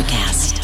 Electricast.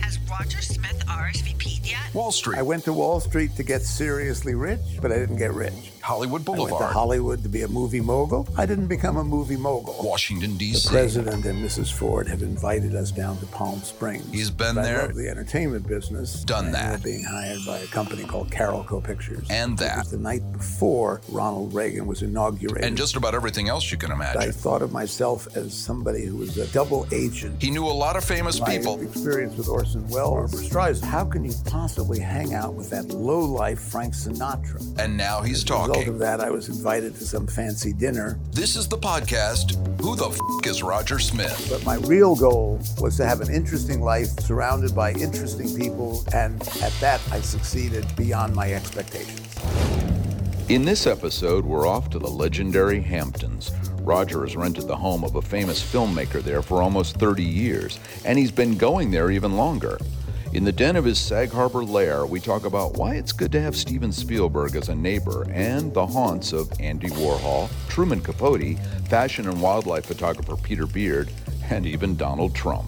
Has Roger Smith RSVP'd yet? Wall Street, I went to Wall Street to get seriously rich, but I didn't get rich. Hollywood I went to Boulevard, Hollywood to be a movie mogul. I didn't become a movie mogul. Washington, D.C. The president and Mrs. Ford have invited us down to Palm Springs. He's been But I there. the entertainment business. Done that. being hired by a company called Carolco Pictures. And It that. was the night before Ronald Reagan was inaugurated. And just about everything else you can imagine. I thought of myself as somebody who was a double agent. He knew a lot of famous My people. experience with Orson Welles, Streisand. How can you possibly hang out with that low-life Frank Sinatra? And now he's a result of that, I was invited to some fancy dinner. This is the podcast, Who the F is Roger Smith? But my real goal was to have an interesting life surrounded by interesting people, and at that, I succeeded beyond my expectations. In this episode, we're off to the legendary Hamptons. Roger has rented the home of a famous filmmaker there for almost 30 years, and he's been going there even longer. In the den of his Sag Harbor lair, we talk about why it's good to have Steven Spielberg as a neighbor and the haunts of Andy Warhol, Truman Capote, fashion and wildlife photographer Peter Beard, and even Donald Trump.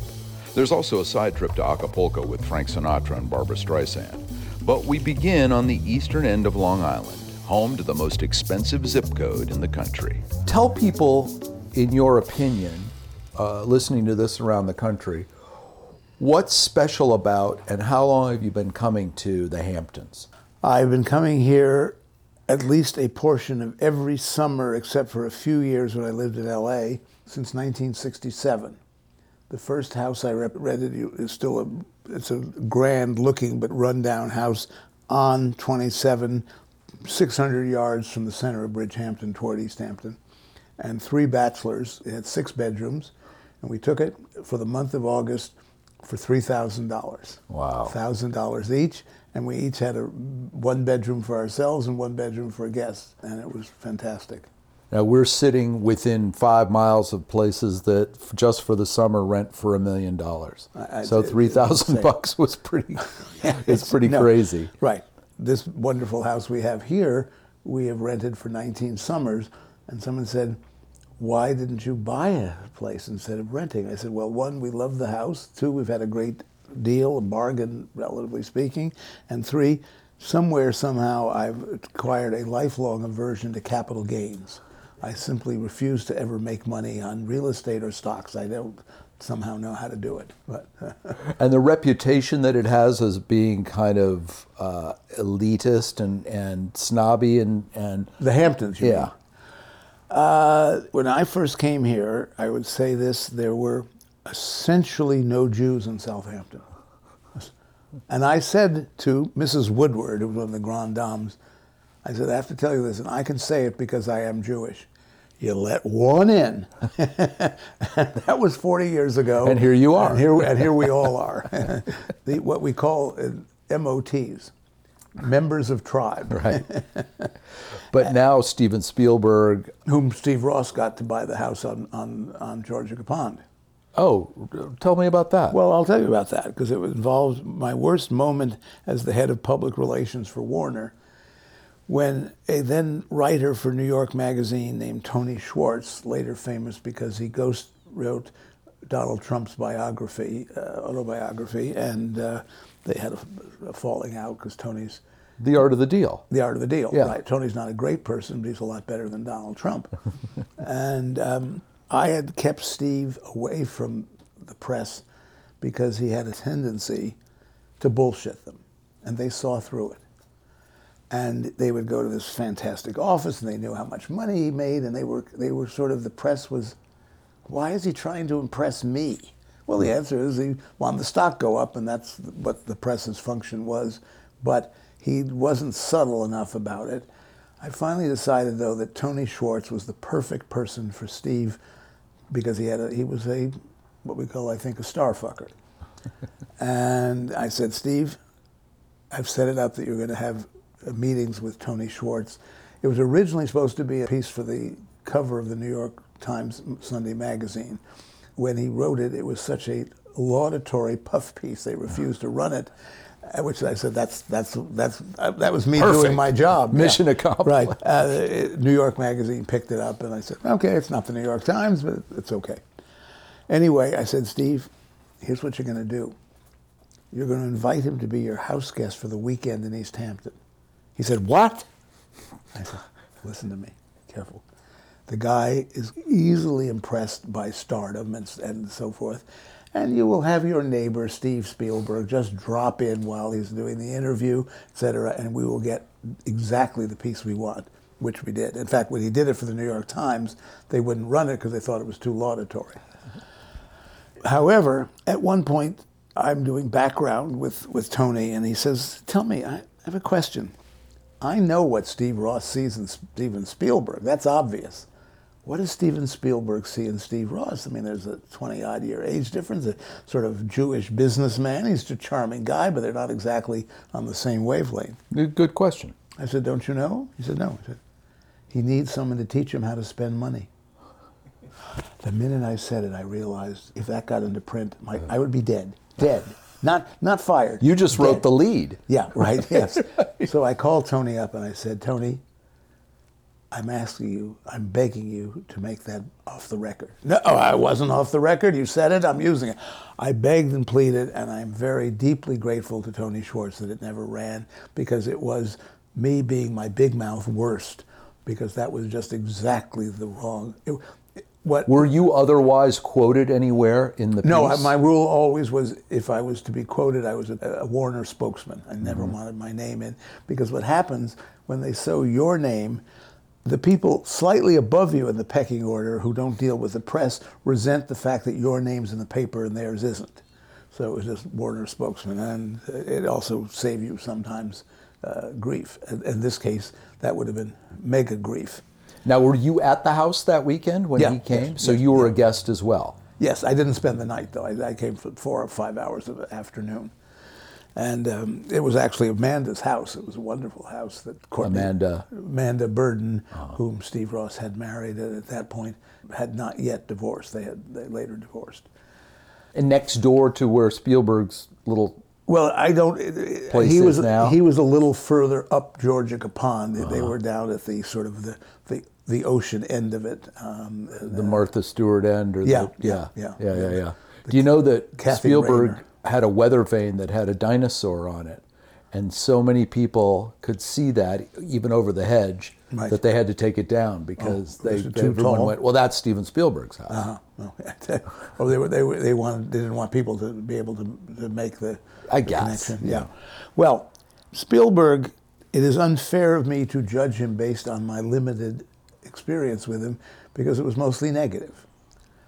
There's also a side trip to Acapulco with Frank Sinatra and Barbra Streisand. But we begin on the eastern end of Long Island, home to the most expensive zip code in the country. Tell people, in your opinion, uh, listening to this around the country, what's special about and how long have you been coming to the Hamptons? I've been coming here at least a portion of every summer, except for a few years when I lived in LA, since 1967. The first house I rented is still a, it's a grand looking but rundown house on 27, 600 yards from the center of Bridgehampton toward East Hampton. And three bachelors. It had six bedrooms. And we took it for the month of August for $3,000. Wow. $1,000 each. And we each had a one bedroom for ourselves and one bedroom for guests. And it was fantastic. Now we're sitting within five miles of places that just for the summer rent for a million dollars. So it's three thousand bucks was pretty. it's pretty No, crazy. Right. This wonderful house we have here, we have rented for 19 summers. And someone said, Why didn't you buy a place instead of renting? I said, Well, one, we love the house. Two, we've had a great deal, a bargain, relatively speaking. And three, somewhere, somehow, I've acquired a lifelong aversion to capital gains. I simply refuse to ever make money on real estate or stocks. I don't somehow know how to do it. But And the reputation that it has as being kind of uh, elitist and, and snobby and, and the Hamptons, you yeah. Uh, when I first came here, I would say this: there were essentially no Jews in Southampton. And I said to Mrs. Woodward, who was one of the grand dames, I said, I have to tell you this, and I can say it because I am Jewish. You let one in. that was 40 years ago. And here you are. And here, and here we all are. the, what we call uh, MOTs, members of tribe. Right. but now Steven Spielberg. whom Steve Ross got to buy the house on, on, on Georgica Pond. Oh, tell me about that. Well, I'll tell you about that because it involves my worst moment as the head of public relations for Warner when a then writer for New York Magazine named Tony Schwartz, later famous because he ghost wrote Donald Trump's biography, uh, autobiography, and uh, they had a, a falling out because Tony's the art of the deal. the art of the deal. Yeah. Right. Tony's not a great person, but he's a lot better than Donald Trump. and um, I had kept Steve away from the press because he had a tendency to bullshit them, and they saw through it. And they would go to this fantastic office, and they knew how much money he made, and they were they were sort of the press was, why is he trying to impress me? Well, the answer is he wanted the stock go up, and that's what the press's function was. But he wasn't subtle enough about it. I finally decided, though, that Tony Schwartz was the perfect person for Steve because he had a, he was a what we call, I think, a star fucker. and I said, Steve, I've set it up that you're going to have meetings with Tony Schwartz. It was originally supposed to be a piece for the cover of the New York Times Sunday magazine. When he wrote it, it was such a laudatory puff piece, they refused to run it. Which I said, "That's that's that's uh, that was me Perfect. doing my job. Mission accomplished. Right. Uh, it- New York Magazine picked it up, and I said, "Okay, it's not the New York Times, but it's okay." Anyway, I said, "Steve, here's what you're going to do. You're going to invite him to be your house guest for the weekend in East Hampton." He said, "What?" I said, "Listen to me, careful." The guy is easily impressed by stardom and, and so forth. And you will have your neighbor, Steve Spielberg, just drop in while he's doing the interview, et cetera, and we will get exactly the piece we want, which we did. In fact, when he did it for the New York Times, they wouldn't run it because they thought it was too laudatory. However, at one point, I'm doing background with, with Tony, and he says, Tell me, I have a question. I know what Steve Ross sees in Steven Spielberg. That's obvious. What does Steven Spielberg see in Steve Ross? I mean, there's a 20 odd year age difference, a sort of Jewish businessman. He's a charming guy, but they're not exactly on the same wavelength. Good question. I said, Don't you know? He said, No. I said, He needs someone to teach him how to spend money. The minute I said it, I realized if that got into print, my, I would be dead. Dead. Not, not fired. You just wrote the lead. Yeah, right, yes. So I called Tony up and I said, Tony, I'm asking you, I'm begging you to make that off the record. No, oh, I wasn't off the record. You said it, I'm using it. I begged and pleaded, and I'm very deeply grateful to Tony Schwartz that it never ran because it was me being my big mouth worst because that was just exactly the wrong. It, it- what Were you otherwise quoted anywhere in the no, I, my rule always was if I was to be quoted, I was a, a Warner spokesman. I never mm-hmm. wanted my name in because what happens when they sew your name, the people slightly above you in the pecking order who don't deal with the press resent the fact that your name's in the paper and theirs isn't. So it was just Warner spokesman, and it also saved you sometimes uh, grief. In, this case, that would have been mega grief. Now, were you at the house that weekend when Yeah, he came? yes, so yes, you were a guest as well. Yes, I didn't spend the night though. I, I came for four or five hours of the afternoon, and um, it was actually Amanda's house. It was a wonderful house that Courtney, Amanda. Amanda Burden, whom Steve Ross had married at that point, had not yet divorced. They had they later divorced. And next door to where Spielberg's little Well, I don't. it- it- Place he is was now? he was a little further up Georgica Pond. They- They were down at the sort of the the, the ocean end of it. Um, the Martha Stewart end, or Yeah, the, yeah, yeah, yeah. yeah, yeah, yeah. Do you know that Kathy Spielberg Rayner. Had a weather vane that had a dinosaur on it, and so many people could see that even over the hedge Right. that they had to take it down because Oh, they too everyone tall? went, well, that's Steven Spielberg's house. Uh-huh. Oh, oh, they were they were, they wanted they didn't want people to be able to, to make the, I the guess, connection. yeah. Well, Spielberg, it is unfair of me to judge him based on my limited experience with him because it was mostly negative.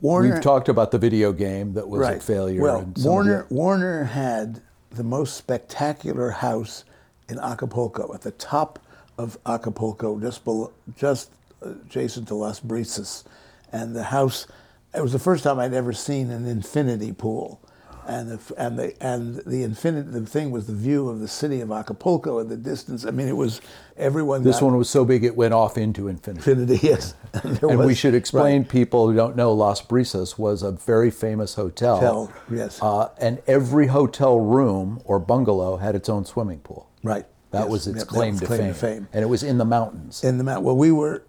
Warner We've talked about the video game that was right. a failure. Well, and Warner Warner had the most spectacular house in Acapulco, at the top of Acapulco, just below, just uh, adjacent to Las Brisas, and the house. It was the first time I'd ever seen an infinity pool, and the and the and the infinity. The thing was the view of the city of Acapulco at the distance. I mean, it was everyone. this one was so big it went off into infinity. infinity. Yes, and, And we should explain right. people who don't know Las Brisas was a very famous hotel. Hotel, yes. Uh, and every hotel room or bungalow had its own swimming pool. Right. That Yes. was its Yep, claim, was to, claim fame. to fame. And it was in the mountains. in the mount. Well, we were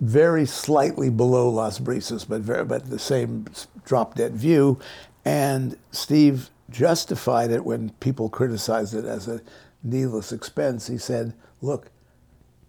very slightly below Las Brisas, but very, but the same drop dead view. And Steve justified it when people criticized it as a needless expense. He said, "Look,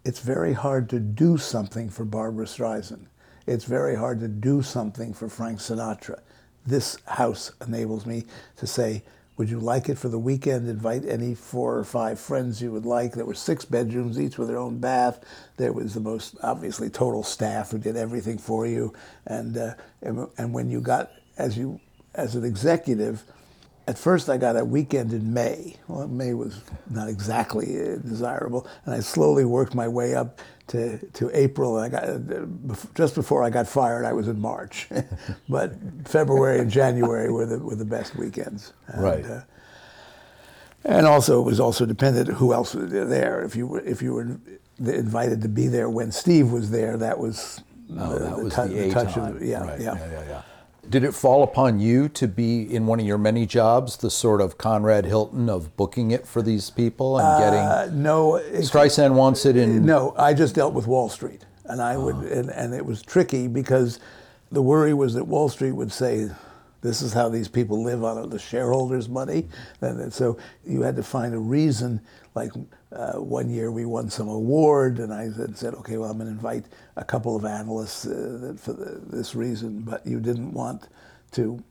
it's very hard to do something for Barbra Streisand. It's very hard to do something for Frank Sinatra. This house enables me to say, would you like it for the weekend? Invite any four or five friends you would like. There were six bedrooms, each with their own bath. There was the most obviously total staff who did everything for you. And uh, and, and when you got as you as an executive, at first, I got a weekend in May. Well, May was not exactly uh, desirable, and I slowly worked my way up to, to April. And I got uh, just before I got fired, I was in March, but February and January were the were the best weekends. And, Right. uh, and also, it was also dependent who else was there. If you were if you were invited to be there when Steve was there, that was Oh, the, that the was tou- the the touch time. of yeah, Right. yeah. yeah, yeah, yeah. Did it fall upon you to be in one of your many jobs, the sort of Conrad Hilton of booking it for these people and Uh, getting? no, it- Streisand wants it in. No, I just dealt with Wall Street, and I would, and, and it was tricky because the worry was that Wall Street would say, "This is how these people live on the shareholders' money," and so you had to find a reason. Like uh, one year, we won some award, and I said, "Okay, well, I'm going to invite a couple of analysts uh, for the, this reason," but you didn't want to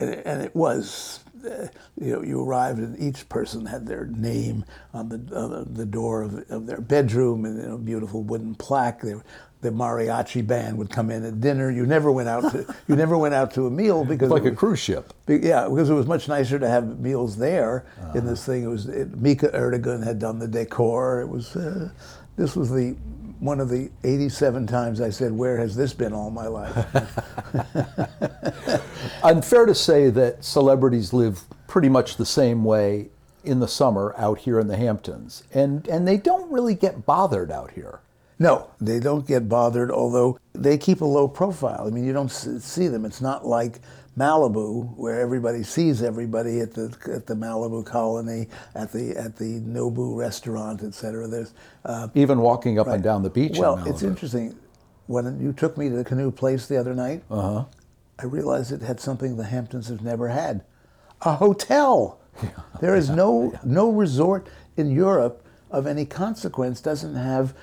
and it- was, uh, you know, you arrived and each person had their name on the on the- door of, of their bedroom and you know, beautiful wooden plaque. They, the mariachi band would come in at dinner. You never went out to you never went out to a meal because like it a cruise ship. be- Yeah, because it was much nicer to have meals there in this thing. It was it, Mica Ertegun had done the decor. It was uh, this was the one of the 87 times I said, "Where has this been all my life?" Unfair to say that celebrities live pretty much the same way in the summer out here in the Hamptons, and and they don't really get bothered out here. No, they don't get bothered, although they keep a low profile. I mean, you don't see them. It's not like Malibu, where everybody sees everybody at the at the Malibu colony, at the at the Nobu restaurant, et cetera. There's uh, Even walking up and down the beach. in Well, it's interesting. When you took me to the canoe place the other night, uh-huh. I realized it had something the Hamptons have never had: a hotel. There is no no resort in Europe of any consequence doesn't have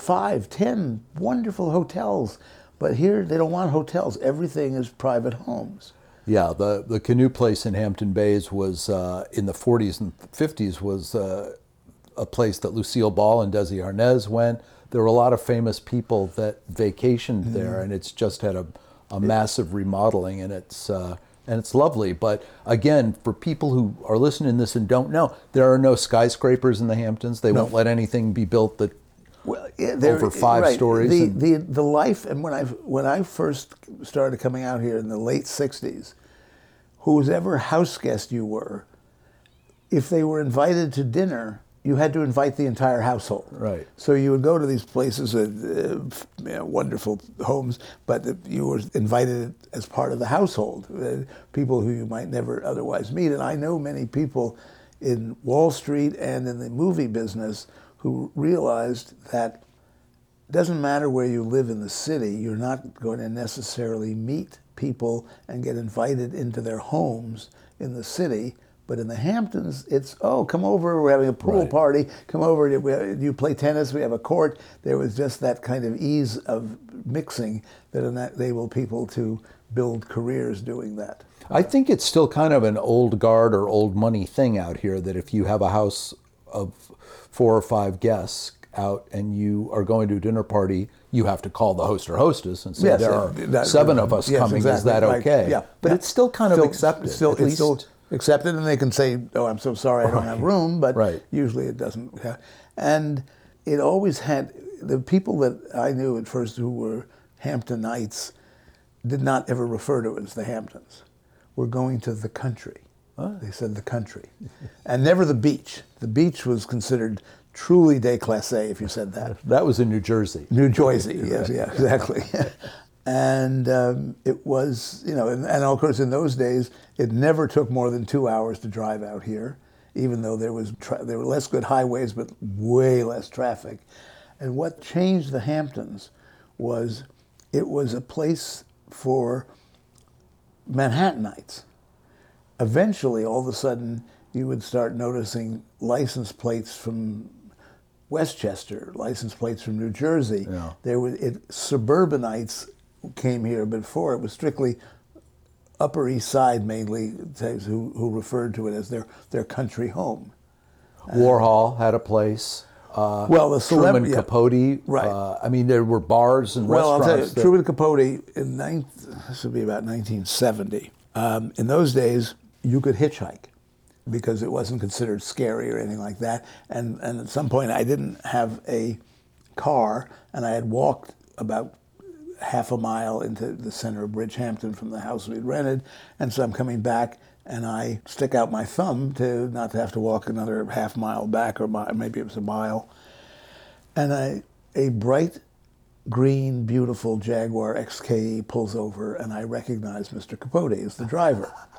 five, ten wonderful hotels. But here they don't want hotels. Everything is private homes. Yeah, the the canoe place in Hampton Bays was uh, in the 40s and 50s was uh, a place that Lucille Ball and Desi Arnaz went. There were a lot of famous people that vacationed Mm-hmm. there, and it's just had a, a massive remodeling, and it's uh, and it's lovely. But again, for people who are listening to this and don't know, there are no skyscrapers in the Hamptons. They won't let anything be built that Well, yeah, there- Over five right. stories The, and- the the life, and when I when I first started coming out here in the late '60s, whoever house guest you were, if they were invited to dinner, you had to invite the entire household. Right. So you would go to these places, uh, uh, you know, wonderful homes, but you were invited as part of the household, uh, people who you might never otherwise meet. And I know many people in Wall Street and in the movie business who realized that it doesn't matter where you live in the city, you're not going to necessarily meet people and get invited into their homes in the city. But in the Hamptons, it's, oh, come over, we're having a pool Right. party, come over, you play tennis, we have a court. There was just that kind of ease of mixing that enabled people to build careers doing that. I think it's still kind of an old guard or old money thing out here that if you have a house of four or five guests out and you are going to a dinner party, you have to call the host or hostess and say Yes, there uh, are that- seven of us yes, coming. Is that okay? Yeah, but yeah. it's still kind of Still- accepted. Still, it's least still accepted, and they can say, "Oh, I'm so sorry, I don't have room," but Right. usually it doesn't. yeah. And it always had the people that I knew at first who were Hamptonites did not ever refer to it as the Hamptons. We're going to the country. They said the country, and never the beach. The beach was considered truly déclassé if you said that. that was in New Jersey. New Jersey, yes, yeah, exactly. and um, it was, you know, and, and of course in those days, it never took more than two hours to drive out here, even though there was tra- there were less good highways, but way less traffic. And what changed the Hamptons was it was a place for Manhattanites. Eventually, all of a sudden, you would start noticing license plates from Westchester, license plates from New Jersey. Yeah. There was it, suburbanites came here before. It was strictly Upper East Side mainly who, who referred to it as their, their country home. Warhol had a place. Uh, Well, the Truman celeb- yeah. Capote. Right. Uh, I mean, there were bars and Well, I'll tell you, restaurants. that- Truman Capote in nine, this would be about 1970. Um, in those days, you could hitchhike because it wasn't considered scary or anything like that. And, and at some point, I didn't have a car, and I had walked about half a mile into the center of Bridgehampton from the house we'd rented. And so I'm coming back, and I stick out my thumb to not to have to walk another half mile back, or maybe it was a mile. And I, a bright green, beautiful Jaguar XK pulls over, and I recognize Mr. Capote as the driver.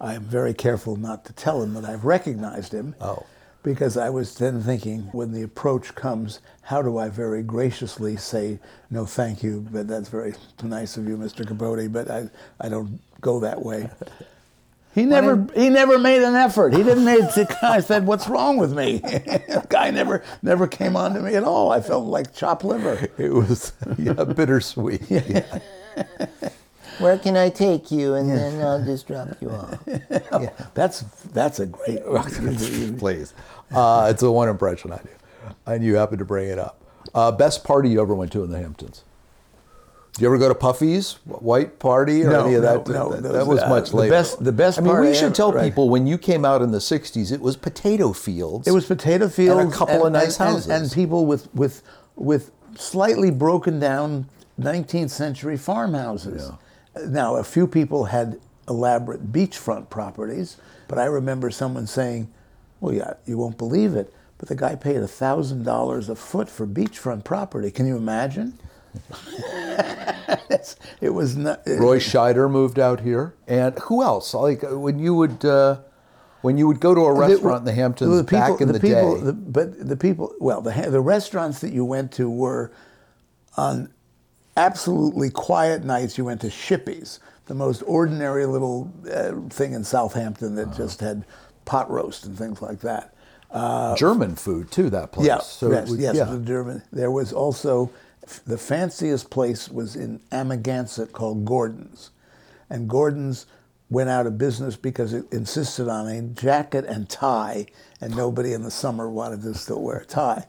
I am very careful not to tell him that I've recognized him. Oh. Because I was then thinking, when the approach comes, how do I very graciously say, no, thank you, but that's very nice of you, Mr. Capote, but I, I don't go that way. He never, he never made an effort. He didn't make. The guy said, "What's wrong with me?" the guy never, never came on to me at all. I felt like chopped liver. It was yeah, bittersweet. Yeah. Where can I take you? And then I'll just drop you off. That's that's a great. Please. Uh, it's the one impression I do. And you happen to bring it up. Uh, best party you ever went to in the Hamptons? Did you ever go to Puffy's White Party or No, any of no, that? no, that, those- that was uh, much the later. best- the best I mean, we should ever- tell right. people when you came out in the '60s, it was potato fields. It was potato fields and a couple of nice and, houses. and people with with with slightly broken down 19th century farmhouses. Now, a few people had elaborate beachfront properties, but I remember someone saying, "Well, yeah, you won't believe it, but the guy paid thousand dollars a foot for beachfront property. Can you imagine?" It was not. Roy Scheider moved out here, and who else? Like uh, when you would uh, when you would go to a restaurant in the Hamptons back in the, people, day. the- but the people, well, the the restaurants that you went to were on absolutely quiet nights. You went to Shippy's, the most ordinary little uh, thing in Southampton that Uh-huh. just had pot roast and things like that. German food too. That place. Yeah, So yes, would- yes, yeah. the German. There was also the fanciest place was in Amagansett called Gordon's, and Gordon's went out of business because it insisted on a jacket and tie, and nobody in the summer wanted to still wear a tie.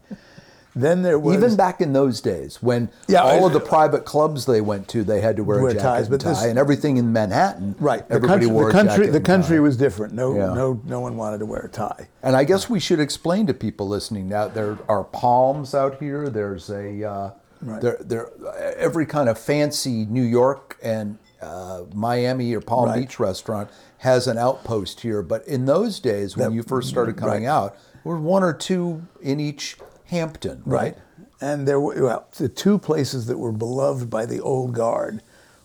Then there was Even back in those days, when Yeah, all I- of the private clubs they went to, they had to wear, Wear a jacket ties, and tie, this- and everything in Manhattan, right. The everybody country, wore the a country, jacket the country was different. No, Yeah. no, no one wanted to wear a tie. And I guess we should explain to people listening now. There are palms out here. There's a uh, Right. there there every kind of fancy New York and uh, Miami or Palm Right. Beach restaurant has an outpost here. But in those days, when That- you first started coming right. out, there were one or two in each Hampton, right? And there were well, the two places that were beloved by the old guard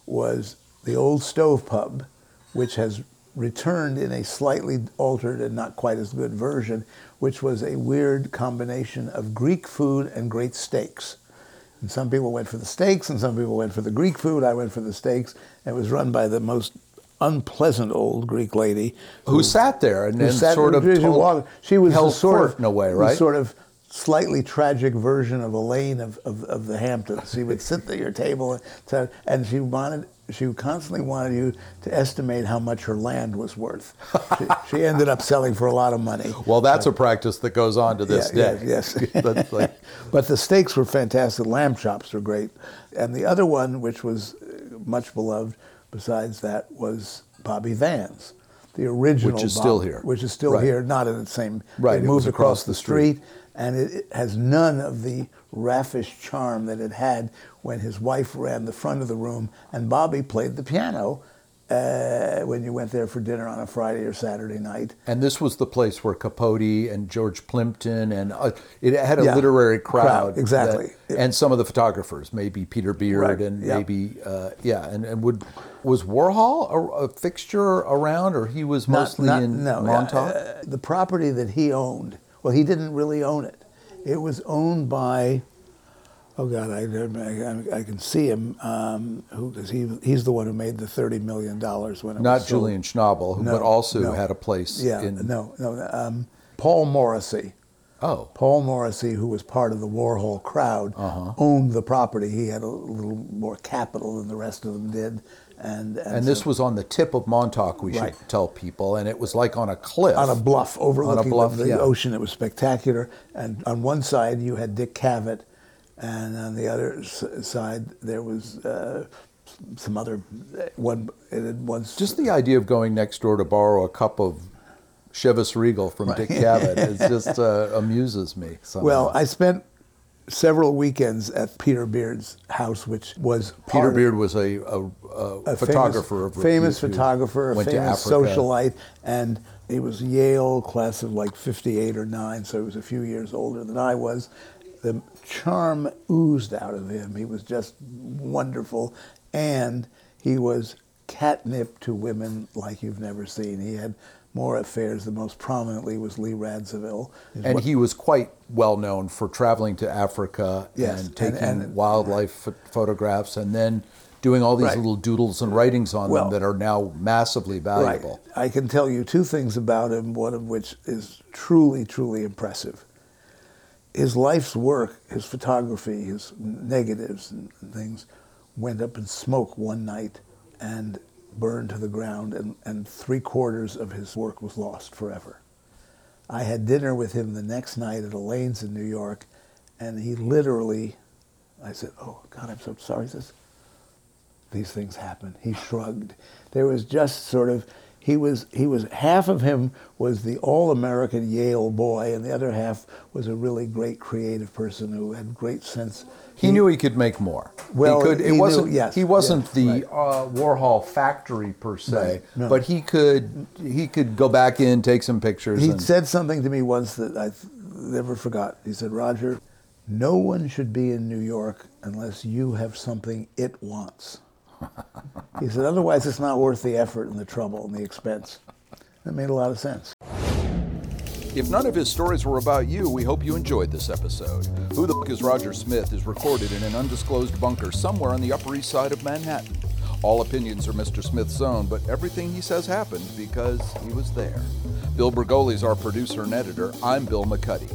was the old stove pub, which has returned in a slightly altered and not quite as good version, which was a weird combination of Greek food and great steaks. And some people went for the steaks, and some people went for the Greek food. I went for the steaks. It was run by the most unpleasant old Greek lady Who sat there and who then sat- sort of she told- walked- she was held sort court of in a way, right? Sort of slightly tragic version of Elaine of, of, of the Hamptons. She would sit at your table and, to, and she wanted she constantly wanted you to estimate how much her land was worth. She, she ended up selling for a lot of money. Well, that's a practice that goes on to this Yeah, day. Yes. yes. Like- but the steaks were fantastic. Lamb chops were great. And the other one, which was uh, much beloved besides that, was Bobby Van's, the original. Which is Bob- still here. Which is still Right. here, not in the same. Right, It it moved across, across the the street. street, and it, has none of the raffish charm that it had when his wife ran the front of the room and Bobby played the piano. Uh, when you went there for dinner on a Friday or Saturday night, And this was the place where Capote and George Plimpton and uh, it had a Yeah. literary crowd, Crowd, exactly. that- and some of the photographers, maybe Peter Beard Right, and yeah. maybe uh, yeah, and, and would was Warhol a, a fixture around, or he was mostly Not- not- in no, Montauk? uh, the property that he owned, well, he didn't really own it. It was owned by, oh God, I, I, I can see him, um, who, because he, he's the one who made the $30 million when it Not was. Julian Schnabel, who No, but also no. had a place Yeah, in. no, no. Um, Paul Morrissey. Oh, Paul Morrissey, who was part of the Warhol crowd, Uh-huh. owned the property. He had a little more capital than the rest of them did. And, and, and this so- was on the tip of Montauk. We Right. should tell people, and it was like on a cliff, on a bluff overlooking bluff, the yeah. ocean. It was spectacular. And on one side you had Dick Cavett, and on the other side there was uh, some other one. It had once Just the idea of going next door to borrow a cup of Chivas Regal from Dick Cavett it just uh, amuses me. Somehow. well, I spent several weekends at Peter Beard's house, which was Peter Beard was a, a, a, a photographer famous, of famous photographer, a famous socialite, and he was Yale class of like '58 or '9, so he was a few years older than I was. the charm oozed out of him. He was just wonderful, and he was catnip to women like you've never seen. He had more affairs. The most prominently was Lee Radziwill. And he was quite well known for traveling to Africa Yes, and and- taking and- wildlife ph- photographs and then doing all these Right. little doodles and writings on Well- them that are now massively valuable. Right. I can tell you two things about him, one of which is truly, truly impressive. His life's work, his photography, his negatives and things went up in smoke one night and burned to the ground, and, and three quarters of his work was lost forever. I had dinner with him the next night at Elaine's in New York, and he literally, I said, Oh, God, I'm so sorry. He says, these things happen. He shrugged. There was just sort of he was he was half of him was the all-American Yale boy, and the other half was a really great creative person who had great sense. He knew he could make more. Well, he could. It he knew- wasn't. yes, he wasn't yes, the right. uh, Warhol factory per se, Right, no. but he could. He could go back in, take some pictures. He and, said something to me once that I never forgot. He said, "Roger, no one should be in New York unless you have something it wants." he said, "Otherwise, it's not worth the effort and the trouble and the expense." That made a lot of sense. If none of his stories were about you, we hope you enjoyed this episode. Who the F is Roger Smith is recorded in an undisclosed bunker somewhere on the Upper East Side of Manhattan. All opinions are Mr. Smith's own, but everything he says happened because he was there. Bill Bergoli is our producer and editor. I'm Bill McCuddy.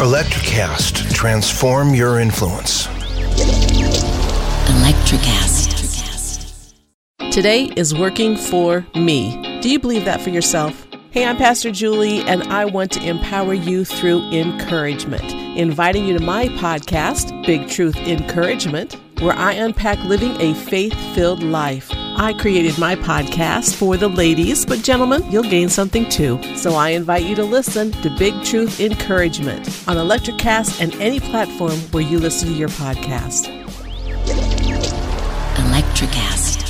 Electricast, transform your influence. Electricast. Today is working for me. Do you believe that for yourself? Hey, I'm Pastor Julie, and I want to empower you through encouragement. Inviting you to my podcast, Big Truth Encouragement, where I unpack living a faith filled life. I created my podcast for the ladies, but gentlemen, you'll gain something too. So I invite you to listen to Big Truth Encouragement on Electricast and any platform where you listen to your podcast. Electricast.